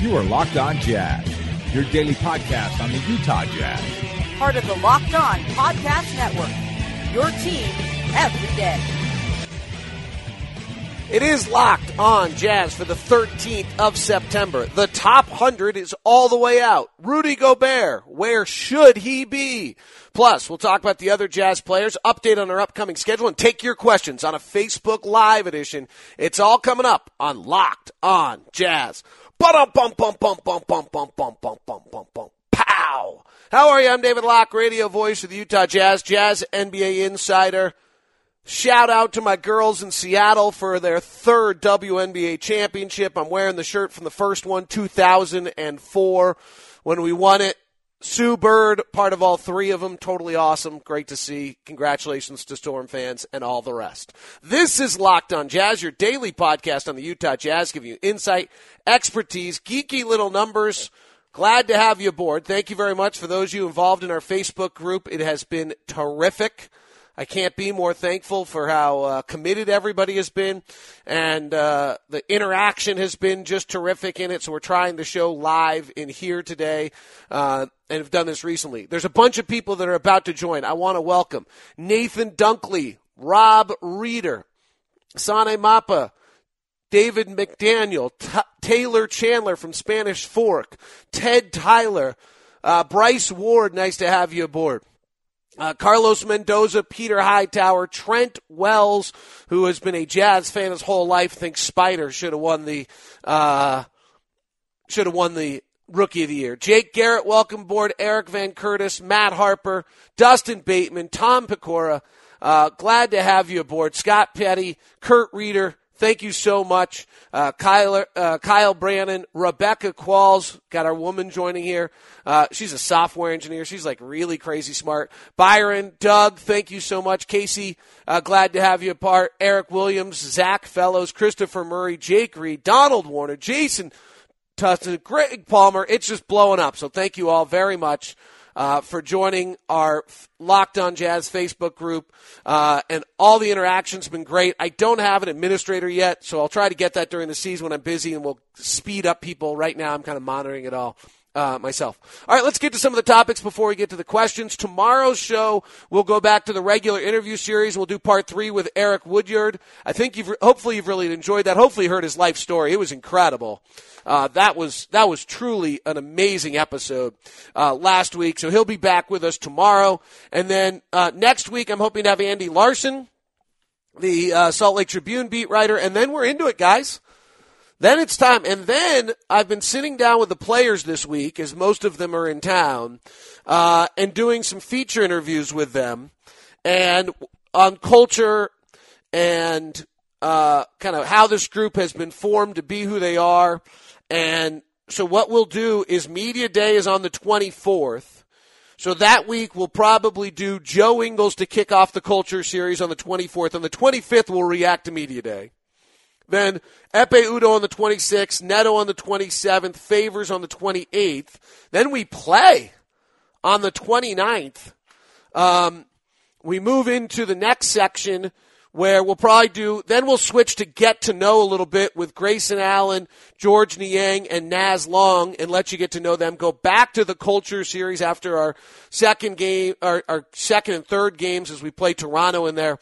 You are Locked On Jazz, your daily podcast on the Utah Jazz part of the Locked On Podcast Network. Your team every day. It is locked on Jazz for the 13th of September. The top 100 is all the way out. Rudy Gobert, where should he be? Plus, we'll talk about the other Jazz players, update on our upcoming schedule, and take your questions on a Facebook Live edition. It's all coming up on Locked on Jazz. Bum bum bum bum bum bum bum bum bum bum bum. Pow! How are you? I'm David Locke, radio voice of the Utah Jazz, Jazz NBA insider. Shout out to my girls in Seattle for their third WNBA championship. I'm wearing the shirt from the first one, 2004, when we won it. Sue Bird, part of all three of them, totally awesome. Great to see. Congratulations to Storm fans and all the rest. This is Locked on Jazz, your daily podcast on the Utah Jazz, giving you insight, expertise, geeky little numbers Glad to have you aboard. Thank you very much for those of you involved in our Facebook group. It has been terrific. I can't be more thankful for how uh, committed everybody has been, and uh, the interaction has been just terrific in it. So we're trying to show live in here today, uh, and have done this recently. There's a bunch of people that are about to join. I want to welcome Nathan Dunkley, Rob Reeder, Sane Mappa, David McDaniel, T- Taylor Chandler from Spanish Fork, Ted Tyler, uh, Bryce Ward, nice to have you aboard. Uh, Carlos Mendoza, Peter Hightower, Trent Wells, who has been a Jazz fan his whole life, thinks Spida should have won the uh, should have won the Rookie of the Year. Jake Garrett, welcome aboard. Eric Van Curtis, Matt Harper, Dustin Bateman, Tom Pecora. Uh, glad to have you aboard. Scott Petty, Kurt Reeder, Thank you so much. Uh, Kyle, uh, Kyle Brannon, Rebecca Qualls, got our woman joining here. Uh, she's a software engineer. She's like really crazy smart. Byron, Doug, thank you so much. Casey, uh, glad to have you apart. Eric Williams, Zach Fellows, Christopher Murray, Jake Reed, Donald Warner, Jason Tustin, Greg Palmer. It's just blowing up. So thank you all very much uh, for joining our Locked On Jazz Facebook group. Uh, and all the interactions been great. I don't have an administrator yet, so I'll try to get that during the season when I'm busy, and we'll speed up people. Right now, I'm kind of monitoring it all uh, myself. All right, let's get to some of the topics before we get to the questions. Tomorrow's show, we'll go back to the regular interview series. We'll do part three with Eric Woodyard. I think you've, hopefully you've really enjoyed that. Hopefully you heard his life story. It was incredible. Uh, that was, that was truly an amazing episode, uh, last week. So he'll be back with us tomorrow. And then, uh, next week, I'm hoping to have Andy Larson, the, uh, Salt Lake Tribune beat writer. And then we're into it, guys. Then it's time. And then I've been sitting down with the players this week, as most of them are in town, uh, and doing some feature interviews with them and on culture and uh, kind of how this group has been formed to be who they are. And so what we'll do is Media Day is on the 24th. So that week we'll probably do Joe Ingles to kick off the culture series on the 24th. On the 25th we'll react to Media Day. Then Ekpe Udoh on the 26th, Neto on the 27th, Favors on the 28th. Then we play on the 29th. Um, we move into the next section where we'll probably do, then we'll switch to get to know a little bit with Grayson Allen, Georges Niang, and Naz Long and let you get to know them. Go back to the culture series after our second game, our, our second and third games as we play Toronto in there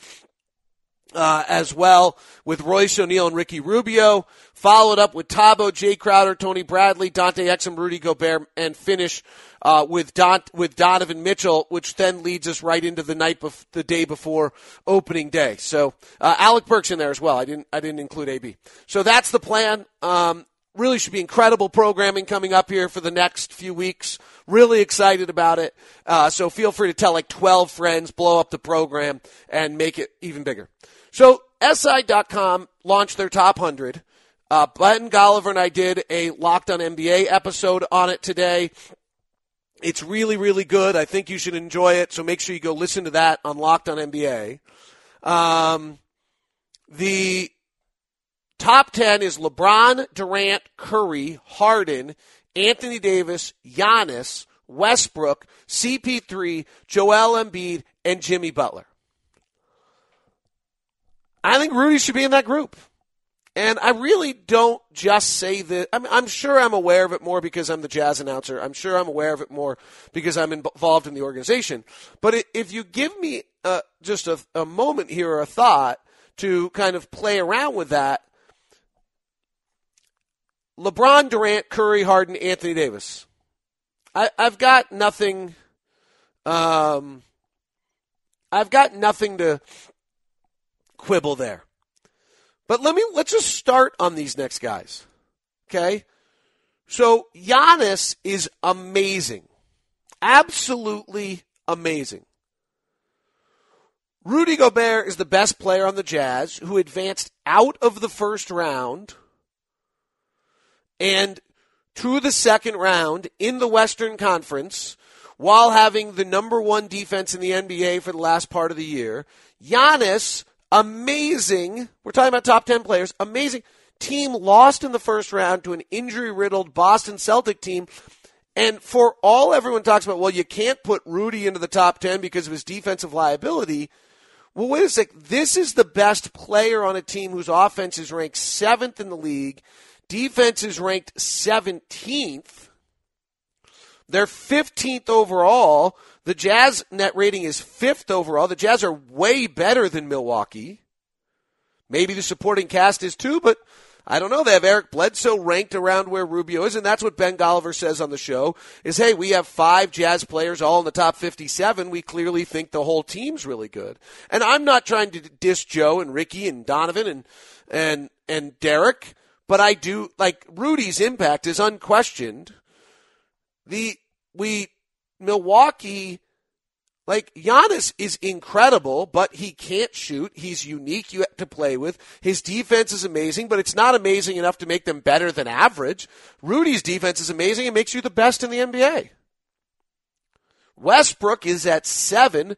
uh, as well with Royce O'Neale and Ricky Rubio. Followed up with Thabo, Jae Crowder, Tony Bradley, Dante Exum, Rudy Gobert, and finish uh, with Don, with Donovan Mitchell, which then leads us right into the night bef- the day before opening day. So uh, Alec Burks in there as well. I didn't I didn't include AB. So that's the plan. Um, really should be incredible programming coming up here for the next few weeks. Really excited about it. Uh, so feel free to tell like 12 friends, blow up the program, and make it even bigger. So SI.com launched their top 100. Uh, Golliver and I did a Locked on NBA episode on it today. It's really, really good. I think you should enjoy it. So make sure you go listen to that on Locked on NBA. Um, the top 10 is LeBron, Durant, Curry, Harden, Anthony Davis, Giannis, Westbrook, CP3, Joel Embiid, and Jimmy Butler. I think Rudy should be in that group. And I really don't just say that. I mean, I'm sure I'm aware of it more because I'm the jazz announcer. I'm sure I'm aware of it more because I'm involved in the organization. But if you give me uh, just a, a moment here or a thought to kind of play around with that, LeBron, Durant, Curry, Harden, Anthony Davis. I, have got nothing. Um, I've got nothing to quibble there. But let me let's just start on these next guys. Okay? So Giannis is amazing. Absolutely amazing. Rudy Gobert is the best player on the Jazz who advanced out of the first round and to the second round in the Western Conference while having the number one defense in the NBA for the last part of the year. Giannis amazing. We're talking about top 10 players. Amazing team lost in the first round to an injury riddled Boston Celtic team. And for all everyone talks about, well, you can't put Rudy into the top 10 because of his defensive liability. Well, wait a sec. This is the best player on a team whose offense is ranked seventh in the league. Defense is ranked 17th. They're 15th overall. The Jazz net rating is fifth overall. The Jazz are way better than Milwaukee. Maybe the supporting cast is too, but I don't know. They have Eric Bledsoe ranked around where Rubio is, and that's what Ben Golliver says on the show is, hey, we have five Jazz players all in the top 57. We clearly think the whole team's really good. And I'm not trying to diss Joe and Ricky and Donovan and, and, and Derek, but I do, like, Rudy's impact is unquestioned. The, we Milwaukee, like Giannis is incredible, but he can't shoot. He's unique to play with. His defense is amazing, but it's not amazing enough to make them better than average. Rudy's defense is amazing and makes you the best in the NBA. Westbrook is at seven.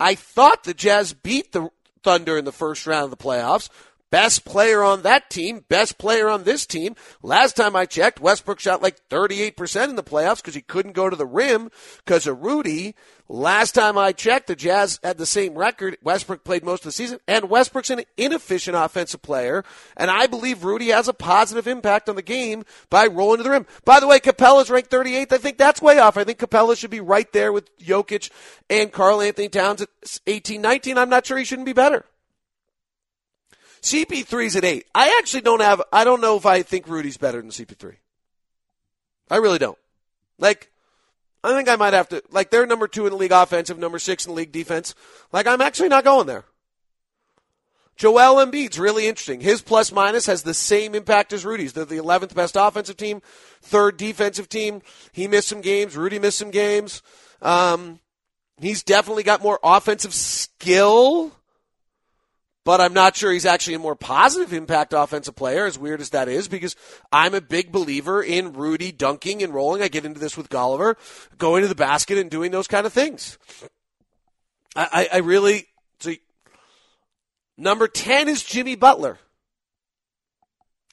I thought the Jazz beat the Thunder in the first round of the playoffs. Best player on that team, best player on this team. Last time I checked, Westbrook shot like 38% in the playoffs because he couldn't go to the rim because of Rudy. Last time I checked, the Jazz had the same record. Westbrook played most of the season, and Westbrook's an inefficient offensive player, and I believe Rudy has a positive impact on the game by rolling to the rim. By the way, Capela's ranked 38th. I think that's way off. I think Capela should be right there with Jokic and Karl-Anthony Towns at 18, 19. I'm not sure he shouldn't be better. CP3's at eight. I actually don't have, I don't know if I think Rudy's better than CP3. I really don't. Like, I think I might have to, like, they're number two in the league offensive, number six in the league defense. Like, I'm actually not going there. Joel Embiid's really interesting. His plus minus has the same impact as Rudy's. They're the 11th best offensive team, third defensive team. He missed some games. Rudy missed some games. Um, he's definitely got more offensive skill but I'm not sure he's actually a more positive impact offensive player, as weird as that is, because I'm a big believer in Rudy dunking and rolling. I get into this with Golliver, going to the basket and doing those kind of things. I, I, I really, so number 10 is Jimmy Butler.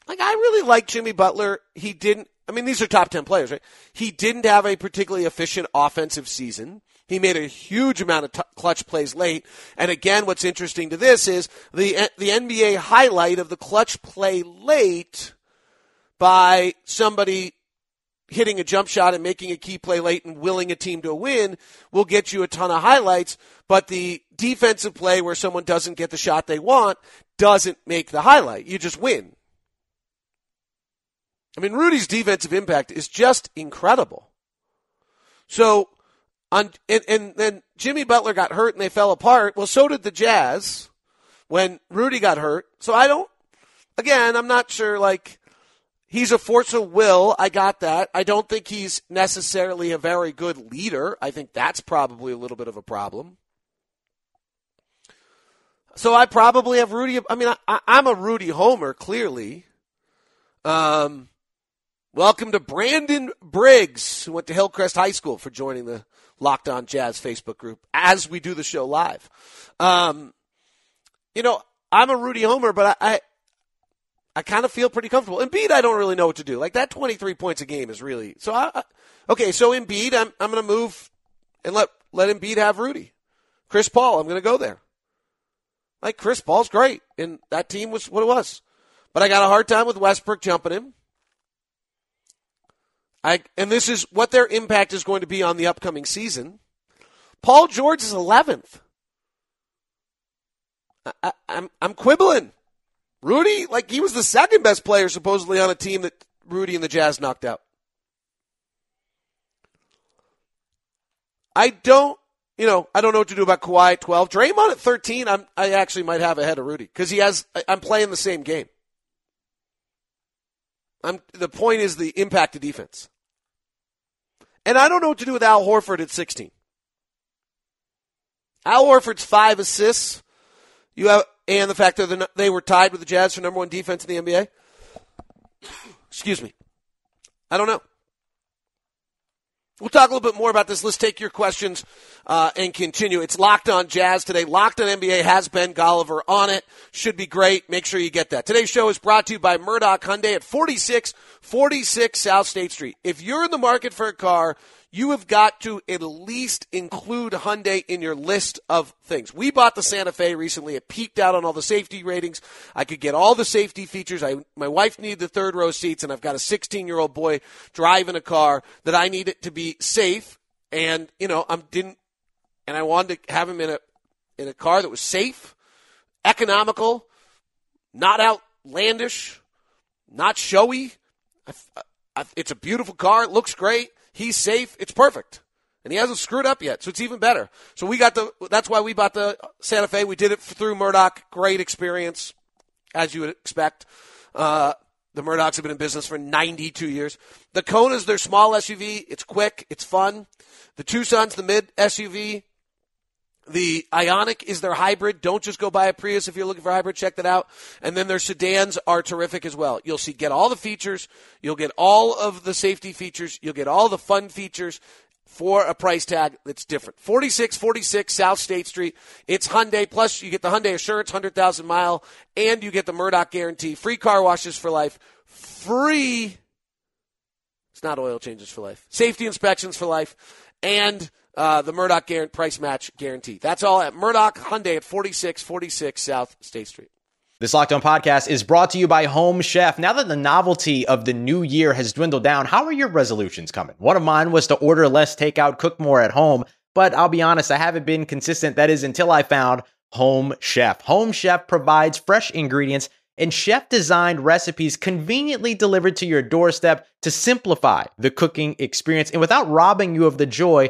Like, I really like Jimmy Butler. He didn't, I mean, these are top 10 players, right? He didn't have a particularly efficient offensive season. He made a huge amount of t- clutch plays late. And again, what's interesting to this is the, the NBA highlight of the clutch play late by somebody hitting a jump shot and making a key play late and willing a team to win will get you a ton of highlights. But the defensive play where someone doesn't get the shot they want doesn't make the highlight. You just win. I mean, Rudy's defensive impact is just incredible. So on, and, and then Jimmy Butler got hurt and they fell apart. Well, so did the Jazz when Rudy got hurt. So I don't, again, I'm not sure, like, he's a force of will. I got that. I don't think he's necessarily a very good leader. I think that's probably a little bit of a problem. So I probably have Rudy. I mean, I, I'm a Rudy homer, clearly. Um, welcome to Brandon Briggs, who went to Hillcrest High School, for joining the Locked On Jazz Facebook group as we do the show live. Um, you know, I'm a Rudy homer, but I, I, I kind of feel pretty comfortable. Embiid, I don't really know what to do. Like that 23 points a game is really so. I, I okay, so Embiid, I'm I'm going to move and let let Embiid have Rudy. Chris Paul, I'm going to go there. Like Chris Paul's great, and that team was what it was. But I got a hard time with Westbrook jumping him. I and this is what their impact is going to be on the upcoming season. Paul George is 11th. I, I'm I'm quibbling. Rudy, like he was the second best player supposedly on a team that Rudy and the Jazz knocked out. I don't you know, I don't know what to do about Kawhi at 12. Draymond at 13, I'm, I actually might have ahead of Rudy because he has, I'm playing the same game. I'm, the point is the impact of defense. And I don't know what to do with Al Horford at 16. Al Horford's five assists. You have, and the fact that they were tied with the Jazz for number one defense in the NBA. Excuse me. I don't know. We'll talk a little bit more about this. Let's take your questions uh, and continue. It's Locked on Jazz today. Locked on NBA has Ben Golliver on it. Should be great. Make sure you get that. Today's show is brought to you by Murdock Hyundai at 4646 South State Street. If you're in the market for a car, you have got to at least include Hyundai in your list of things. We bought the Santa Fe recently. It peaked out on all the safety ratings. I could get all the safety features. I, my wife needed the third row seats, and I've got a 16 year old boy driving a car that I need it to be safe. And you know, I didn't, and I wanted to have him in a in a car that was safe, economical, not outlandish, not showy. I, I, it's a beautiful car. It looks great. He's safe. It's perfect. And he hasn't screwed up yet, so it's even better. So we got the, that's why we bought the Santa Fe. We did it through Murdock. Great experience, as you would expect. Uh, the Murdocks have been in business for 92 years. The Kona is their small SUV. It's quick. It's fun. The Tucson's the mid SUV. The Ioniq is their hybrid. Don't just go buy a Prius if you're looking for a hybrid. Check that out. And then their sedans are terrific as well. You'll see, get all the features. You'll get all of the safety features. You'll get all the fun features for a price tag that's different. 4646 South State Street. It's Hyundai. Plus, you get the Hyundai Assurance 100,000 mile and you get the Murdock guarantee. Free car washes for life. Free. It's not oil changes for life. Safety inspections for life. And uh, the Murdock price match guarantee. That's all at Murdock Hyundai at 4646 South State Street. This Locked On podcast is brought to you by Home Chef. Now that the novelty of the new year has dwindled down, how are your resolutions coming? One of mine was to order less takeout, cook more at home, but I'll be honest, I haven't been consistent. That is until I found Home Chef. Home Chef provides fresh ingredients and chef designed recipes conveniently delivered to your doorstep to simplify the cooking experience and without robbing you of the joy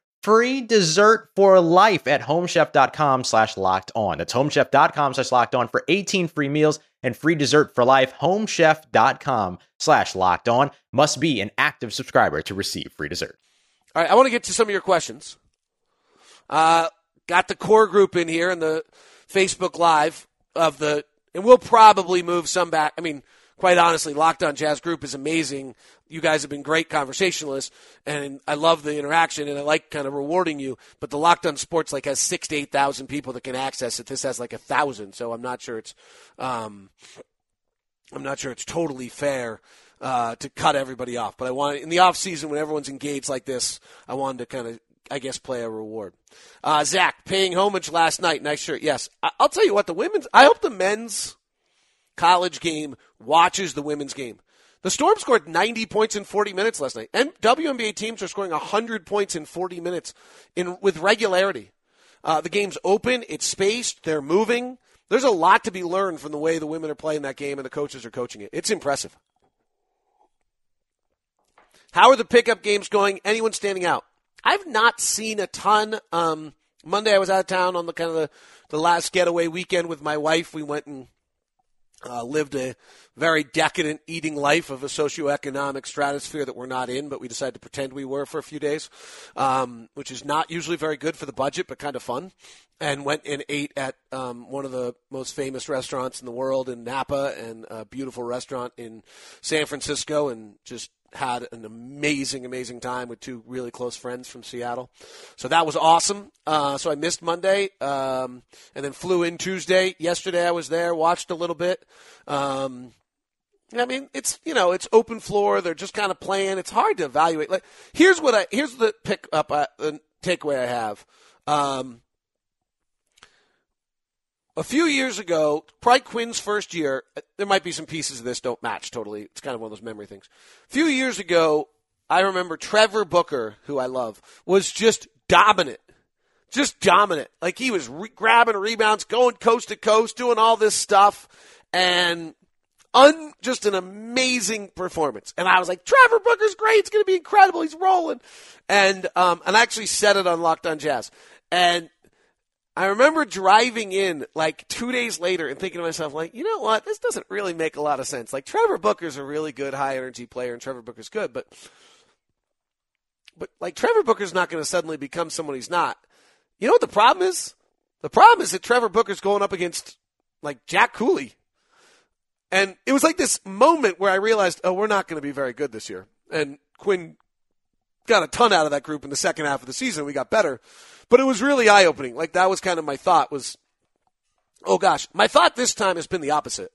free dessert for life at homechef.com slash locked on. That's homechef.com slash locked on for 18 free meals and free dessert for life. Homechef.com slash locked on must be an active subscriber to receive free dessert. All right, I want to get to some of your questions. Uh, got the core group in here in the Facebook Live of the, and we'll probably move some back. I mean, quite honestly, Locked On Jazz Group is amazing. You guys have been great conversationalists, and I love the interaction, and I like kind of rewarding you. But the Locked On Sports like has six to eight thousand people that can access it. This has like a thousand, so I'm not sure it's, um, I'm not sure it's totally fair. Uh, to cut everybody off, but I want in the off season when everyone's engaged like this, I wanted to kind of I guess, play a reward. Uh, Zach, paying homage last night. Nice shirt. Yes. I- will tell you what, the women's, I hope the men's college game watches the women's game. The Storm scored 90 points in 40 minutes last night. And WNBA teams are scoring 100 points in 40 minutes in with regularity. Uh, the game's open, it's spaced, they're moving. There's a lot to be learned from the way the women are playing that game and the coaches are coaching it. It's impressive. How are the pickup games going? Anyone standing out? I've not seen a ton. Um, Monday I was out of town on the kind of the, the last getaway weekend with my wife. We went and uh, lived a very decadent eating life of a socioeconomic stratosphere that we're not in, but we decided to pretend we were for a few days, um, which is not usually very good for the budget, but kind of fun. And went and ate at um, one of the most famous restaurants in the world in Napa and a beautiful restaurant in San Francisco and just had an amazing, amazing time with two really close friends from Seattle. So that was awesome. Uh, so I missed Monday um, and then flew in Tuesday. Yesterday I was there, watched a little bit. Um, I mean, it's you know, it's open floor. They're just kind of playing. It's hard to evaluate. Like, here's what I here's the pick up uh, the takeaway I have. Um, a few years ago, probably Quinn's first year, there might be some pieces of this don't match totally. It's kind of one of those memory things. A few years ago, I remember Trevor Booker, who I love, was just dominant. Just dominant. Like he was re- grabbing rebounds, going coast to coast, doing all this stuff, and un, just an amazing performance. And I was like, Trevor Booker's great. It's going to be incredible. He's rolling. And, um, and I actually said it on Locked on Jazz. And I remember driving in like two days later and thinking to myself, like, you know what? This doesn't really make a lot of sense. Like Trevor Booker's a really good high energy player, and Trevor Booker's good, but but like Trevor Booker's not going to suddenly become someone he's not. You know what the problem is? The problem is that Trevor Booker's going up against like Jack Cooley, and it was like this moment where I realized, oh, we're not going to be very good this year. And Quinn got a ton out of that group in the second half of the season. We got better. But it was really eye opening. Like that was kind of my thought was, oh gosh, my thought this time has been the opposite.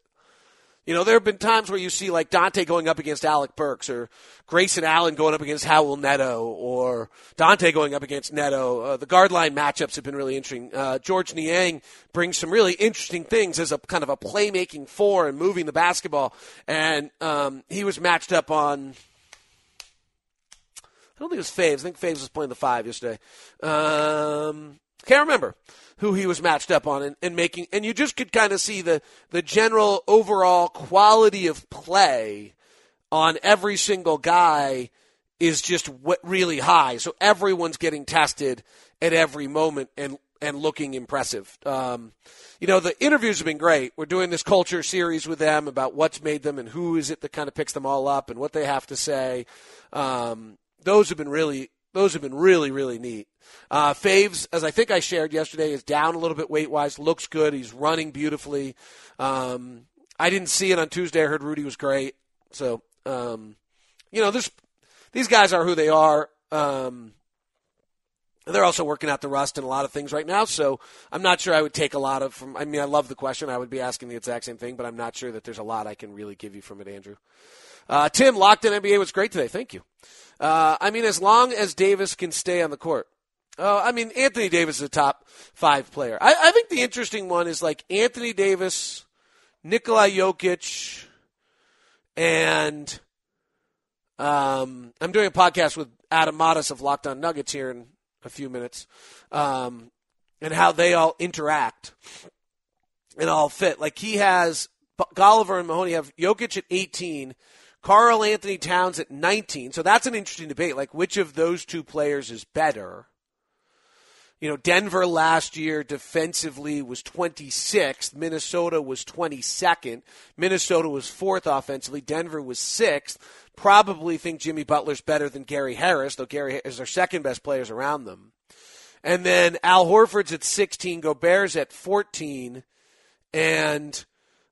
You know, there have been times where you see like Dante going up against Alec Burks or Grayson Allen going up against Raul Neto or Dante going up against Neto. Uh, the guard line matchups have been really interesting. Uh, Georges Niang brings some really interesting things as a kind of a playmaking four and moving the basketball. And um, he was matched up on I don't think it was Faves. I think Faves was playing the five yesterday. Um, can't remember who he was matched up on and, and making, and you just could kind of see the, the general overall quality of play on every single guy is just really high. So everyone's getting tested at every moment and and looking impressive. Um, you know, the interviews have been great. We're doing this culture series with them about what's made them and who is it that kind of picks them all up and what they have to say. Um, those have been really those have been really really neat. Uh, Faves, as I think I shared yesterday, is down a little bit weight wise. Looks good. He's running beautifully. Um, I didn't see it on Tuesday. I heard Rudy was great. So um, you know, these guys are who they are. Um, they're also working out the rust and a lot of things right now. So I'm not sure I would take a lot of from. I mean, I love the question. I would be asking the exact same thing, but I'm not sure that there's a lot I can really give you from it, Andrew. Uh, Tim, locked in NBA was great today. Thank you. Uh, I mean, as long as Davis can stay on the court. Uh, I mean, Anthony Davis is a top five player. I, I think the interesting one is like Anthony Davis, Nikola Jokic, and um, I'm doing a podcast with Adam Modest of Locked On Nuggets here in a few minutes, um, and how they all interact and all fit. Like he has Golliver and Mahoney have Jokic at 18 Karl-Anthony Towns at 19. So that's an interesting debate. Like, which of those two players is better? You know, Denver last year defensively was 26th. Minnesota was 22nd. Minnesota was fourth offensively. Denver was sixth. Probably think Jimmy Butler's better than Gary Harris, though Gary is their second best players around them. And then Al Horford's at 16, Gobert's at 14, and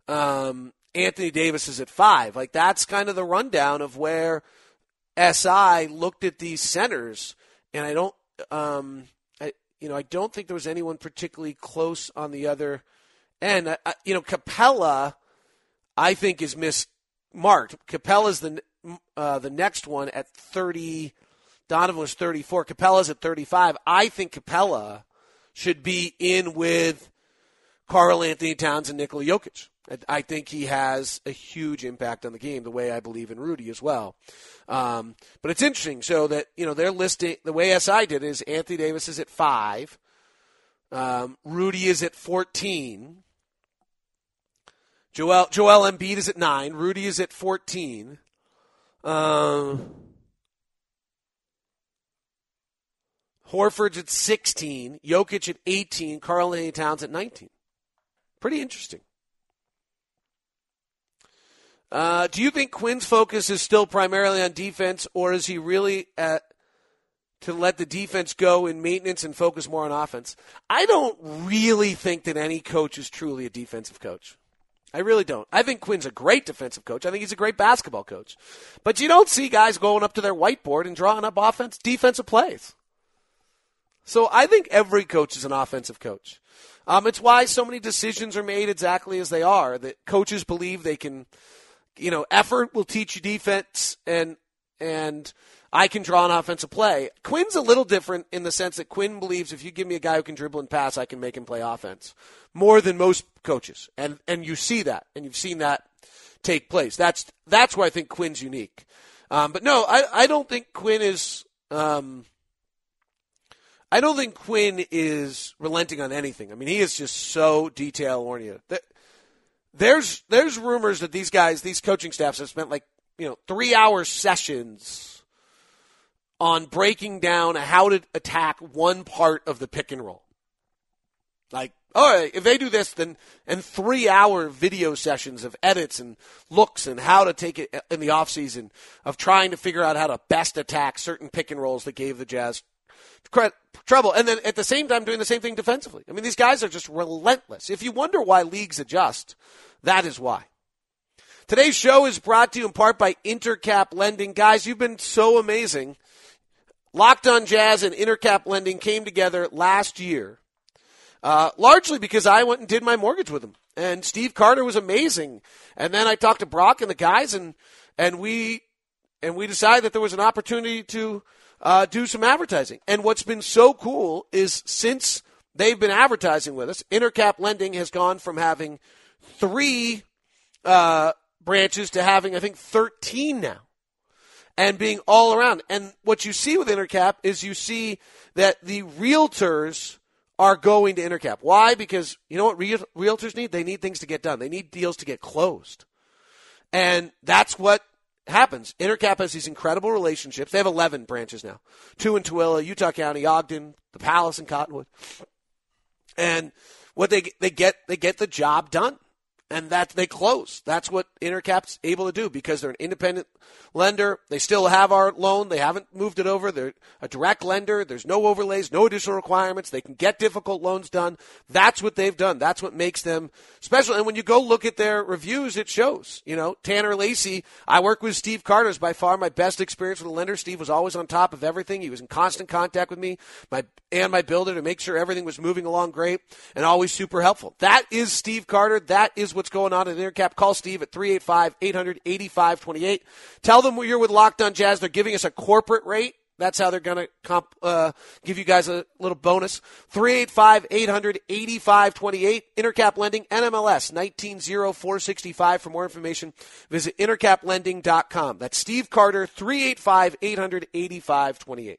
um, Anthony Davis is at five. Like that's kind of the rundown of where SI looked at these centers, and I don't, um, I, you know, I don't think there was anyone particularly close on the other end. I, I, you know, Capela, I think is mismarked. Capela's the uh, the next one at thirty. Donovan was thirty four. Capela's at thirty five. I think Capela should be in with Karl-Anthony Towns and Nikola Jokic. I think he has a huge impact on the game, the way I believe in Rudy as well. Um, but it's interesting. So that you know they're listing the way SI did is Anthony Davis is at five, um, Rudy is at fourteen, Joel Joel Embiid is at nine, Rudy is at fourteen. Um, Horford's at 16, Jokic at 18, Karl-Anthony Towns at 19. Pretty interesting. Uh, do you think Quinn's focus is still primarily on defense, or is he really at to let the defense go in maintenance and focus more on offense? I don't really think that any coach is truly a defensive coach. I really don't. I think Quinn's a great defensive coach. I think he's a great basketball coach. But you don't see guys going up to their whiteboard and drawing up offense defensive plays. So I think every coach is an offensive coach. Um, it's why so many decisions are made exactly as they are. That coaches believe they can, you know, effort will teach you defense, and and I can draw an offensive play. Quinn's a little different in the sense that Quinn believes if you give me a guy who can dribble and pass, I can make him play offense more than most coaches, and and you see that, and you've seen that take place. That's that's where I think Quinn's unique. Um, but no, I I don't think Quinn is. Um, I don't think Quinn is relenting on anything. I mean, he is just so detail oriented. There's there's rumors that these guys, these coaching staffs, have spent like you know three hour sessions on breaking down how to attack one part of the pick and roll. Like, all right, if they do this, then and three hour video sessions of edits and looks and how to take it in the offseason of trying to figure out how to best attack certain pick and rolls that gave the Jazz trouble. And then at the same time, doing the same thing defensively. I mean, these guys are just relentless. If you wonder why leagues adjust, that is why. Today's show is brought to you in part by Intercap Lending. Guys, you've been so amazing. Locked on Jazz and Intercap Lending came together last year, uh, largely because I went and did my mortgage with them. And Steve Carter was amazing. And then I talked to Brock and the guys, and and we and we decided that there was an opportunity to uh, do some advertising. And what's been so cool is since they've been advertising with us, Intercap Lending has gone from having three uh, branches to having, I think, 13 now. And being all around. And what you see with Intercap is you see that the realtors are going to Intercap. Why? Because you know what real, realtors need? They need things to get done. They need deals to get closed. And that's what happens. Intercap has these incredible relationships. They have 11 branches now. Two in Tooele, Utah County, Ogden, the Palace in Cottonwood. And what they they get they get the job done and that they close. That's what Intercap's able to do because they're an independent lender. They still have our loan. They haven't moved it over. They're a direct lender. There's no overlays, no additional requirements. They can get difficult loans done. That's what they've done. That's what makes them special. And when you go look at their reviews, it shows. You know, Tanner Lacey, I work with Steve Carter is by far my best experience with a lender. Steve was always on top of everything. He was in constant contact with me my and my builder to make sure everything was moving along great and always super helpful. That is Steve Carter. That is what's going on at Intercap. Call Steve at 385 885 28. Tell them you're with Locked on Jazz. They're giving us a corporate rate. That's how they're going to comp, uh, give you guys a little bonus. 385 800 8528. Intercap Lending, NMLS 190465. For more information, visit intercaplending.com. That's Steve Carter, 385 800 8528.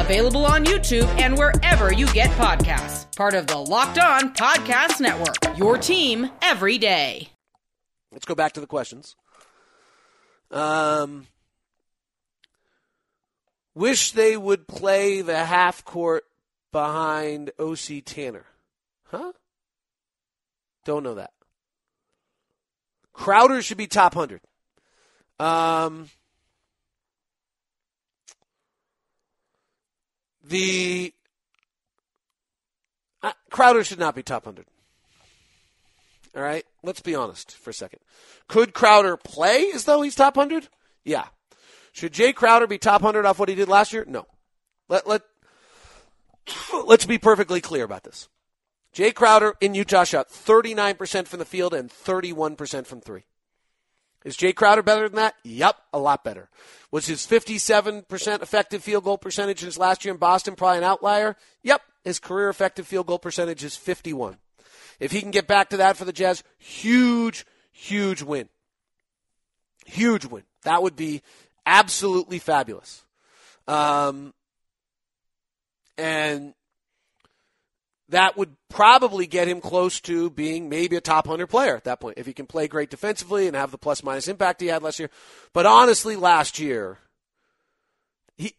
available on YouTube and wherever you get podcasts. Part of the Locked On Podcast Network, your team every day. Let's go back to the questions. Um, Wish they would play the half court behind OC Tanner. Huh? Don't know that. Crowder should be top 100. Um, the uh, Crowder should not be top 100. All right? Let's be honest for a second. Could Crowder play as though he's top 100? Yeah. Should Jae Crowder be top 100 off what he did last year? No. Let, let, let's be perfectly clear about this. Jae Crowder in Utah shot 39% from the field and 31% from three. Is Jae Crowder better than that? Yep, a lot better. Was his 57% effective field goal percentage his last year in Boston probably an outlier? Yep, his career effective field goal percentage is 51. If he can get back to that for the Jazz, huge, huge win. Huge win. That would be absolutely fabulous. Um, and that would probably get him close to being maybe a top 100 player at that point if he can play great defensively and have the plus minus impact he had last year. But honestly, last year, he,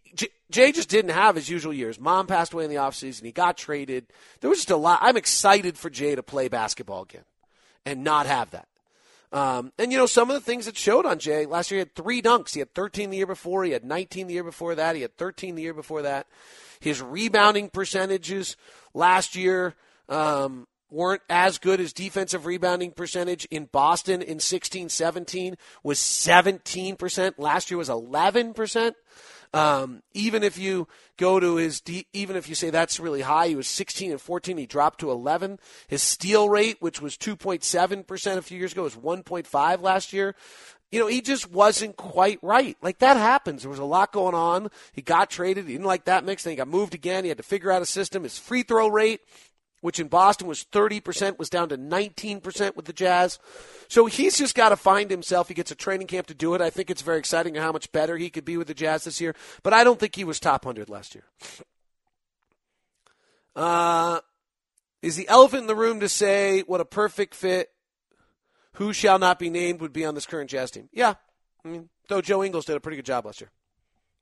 Jae just didn't have his usual years. Mom passed away in the offseason. He got traded. There was just a lot. I'm excited for Jae to play basketball again and not have that. Um, and you know some of the things that showed on Jae last year. He had three dunks. He had 13 the year before. He had 19 the year before that. He had 13 the year before that. His rebounding percentages last year um, weren't as good as defensive rebounding percentage in Boston in 16 17 was 17%. Last year was 11%. Um, even if you go to his, even if you say that's really high, he was 16 and 14. He dropped to 11. His steal rate, which was 2.7 percent a few years ago, was 1.5 last year. You know, he just wasn't quite right. Like that happens. There was a lot going on. He got traded. He didn't like that mix. Then he got moved again. He had to figure out a system. His free throw rate which in Boston was 30%, was down to 19% with the Jazz. So he's just got to find himself. He gets a training camp to do it. I think it's very exciting how much better he could be with the Jazz this year. But I don't think he was top 100 last year. Uh, is the elephant in the room to say what a perfect fit, who shall not be named, would be on this current Jazz team? Yeah. I mean, though Joe Ingles did a pretty good job last year.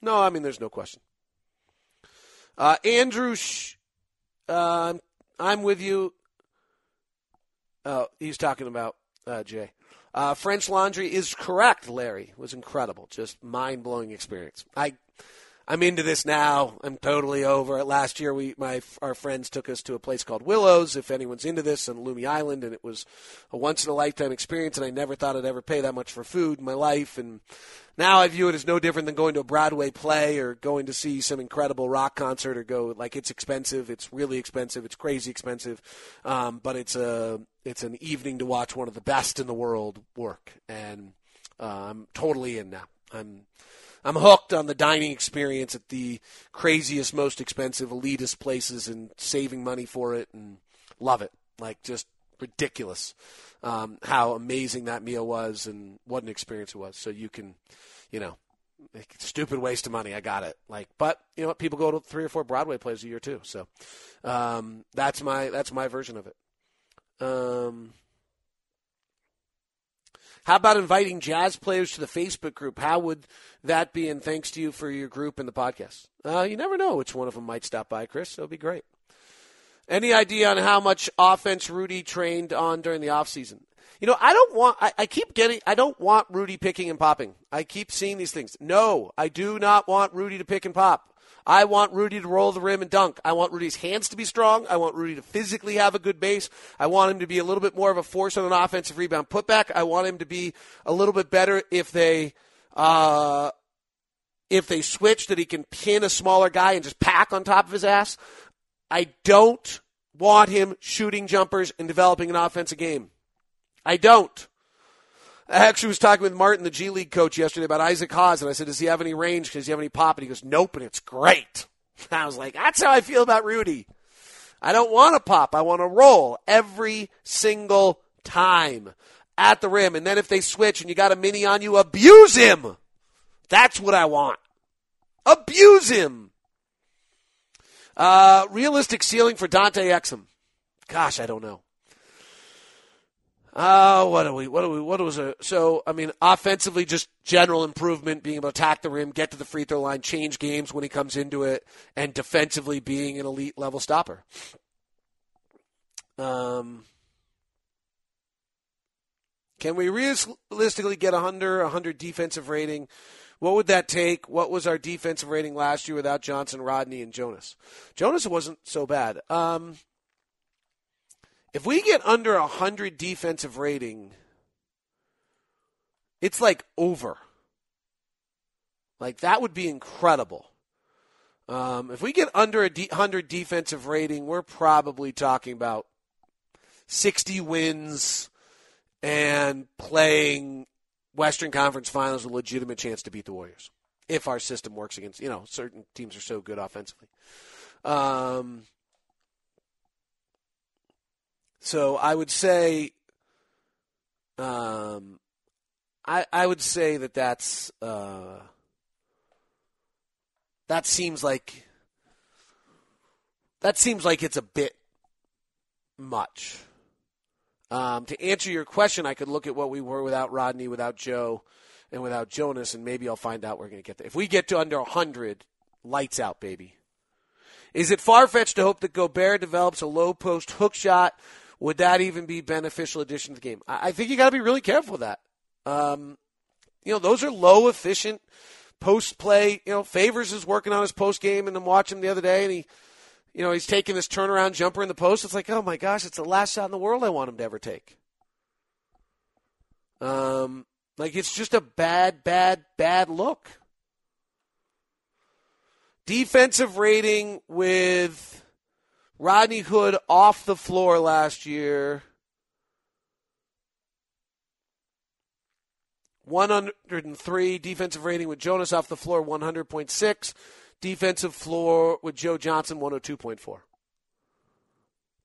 No, I mean, there's no question. Uh, Andrew, Sh- uh, I'm with you. Oh, he's talking about uh, Jay. Uh, French Laundry is correct. Larry it was incredible, just mind blowing experience. I I'm into this now. I'm totally over it. Last year, we my our friends took us to a place called Willows. If anyone's into this on Lummi Island, and it was a once in a lifetime experience. And I never thought I'd ever pay that much for food in my life. And now I view it as no different than going to a Broadway play or going to see some incredible rock concert or go like it's expensive. It's really expensive. It's crazy expensive, um, but it's a it's an evening to watch one of the best in the world work, and uh, I'm totally in now. I'm I'm hooked on the dining experience at the craziest, most expensive, elitist places and saving money for it and love it. Like just ridiculous um, how amazing that meal was and what an experience it was. So you can, you know, stupid waste of money. I got it. Like, but you know what? People go to three or four Broadway plays a year too. So um, that's my that's my version of it. Um, how about inviting jazz players to the Facebook group? How would that be? And thanks to you for your group and the podcast. Uh, you never know which one of them might stop by, Chris. Would be great. Any idea on how much offense Rudy trained on during the offseason? You know, I don't want, I, I, keep getting, I don't want Rudy picking and popping. I keep seeing these things. No, I do not want Rudy to pick and pop. I want Rudy to roll the rim and dunk. I want Rudy's hands to be strong. I want Rudy to physically have a good base. I want him to be a little bit more of a force on an offensive rebound putback. I want him to be a little bit better if they, uh, if they switch that he can pin a smaller guy and just pack on top of his ass. I don't want him shooting jumpers and developing an offensive game. I don't. I actually was talking with Martin, the G League coach, yesterday about Isaac Haas, and I said, "Does he have any range? Does he have any pop?" And he goes, "Nope," and it's great. I was like, "That's how I feel about Rudy. I don't want to pop. I want to roll every single time at the rim, and then if they switch and you got a mini on you, abuse him. That's what I want. Abuse him." Uh, realistic ceiling for Dante Exum. Gosh, I don't know. Uh, what do we, what do we, what was it? So, I mean, offensively, just general improvement, being able to attack the rim, get to the free throw line, change games when he comes into it, and defensively being an elite level stopper. Um, can we realistically get under 100 defensive rating? What would that take? What was our defensive rating last year without Johnson, Rodney, and Jonas? Jonas wasn't so bad. Um, if we get under a 100 defensive rating, it's like over. Like that would be incredible. Um, if we get under a 100 defensive rating, we're probably talking about 60 wins and playing Western Conference Finals a legitimate chance to beat the Warriors. If our system works against, you know, certain teams are so good offensively. Um, so I would say Um, I I would say that that's uh, that seems like that seems like it's a bit much. Um, to answer your question, I could look at what we were without Rodney, without Joe, and without Jonas, and maybe I'll find out we're going to get there. If we get to under 100, lights out, baby. Is it far fetched to hope that Gobert develops a low post hook shot? Would that even be beneficial addition to the game? I, I think you got to be really careful with that. Um, you know, those are low efficient post play. You know, Favors is working on his post game, and I'm watching him the other day, and he you know, he's taking this turnaround jumper in the post. It's like, oh my gosh, it's the last shot in the world I want him to ever take. Um, like it's just a bad, bad, bad look. Defensive rating with Rodney Hood off the floor last year. 103 defensive rating with Jonas off the floor 100.6 Defensive floor with Joe Johnson, 102.4.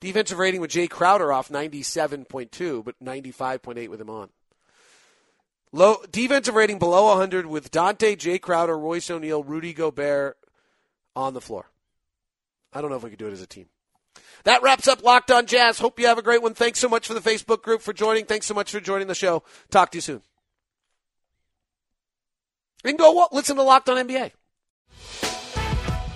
Defensive rating with Jae Crowder off 97.2, but 95.8 with him on. Low defensive rating below 100 with Dante, Jae Crowder, Royce O'Neale, Rudy Gobert on the floor. I don't know if we could do it as a team. That wraps up Locked On Jazz. Hope you have a great one. Thanks so much for the Facebook group for joining. Thanks so much for joining the show. Talk to you soon. And go listen to Locked On NBA.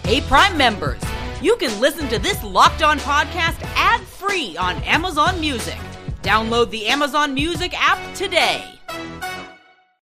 Hey, Prime members, you can listen to this Locked On podcast ad free on Amazon Music. Download the Amazon Music app today.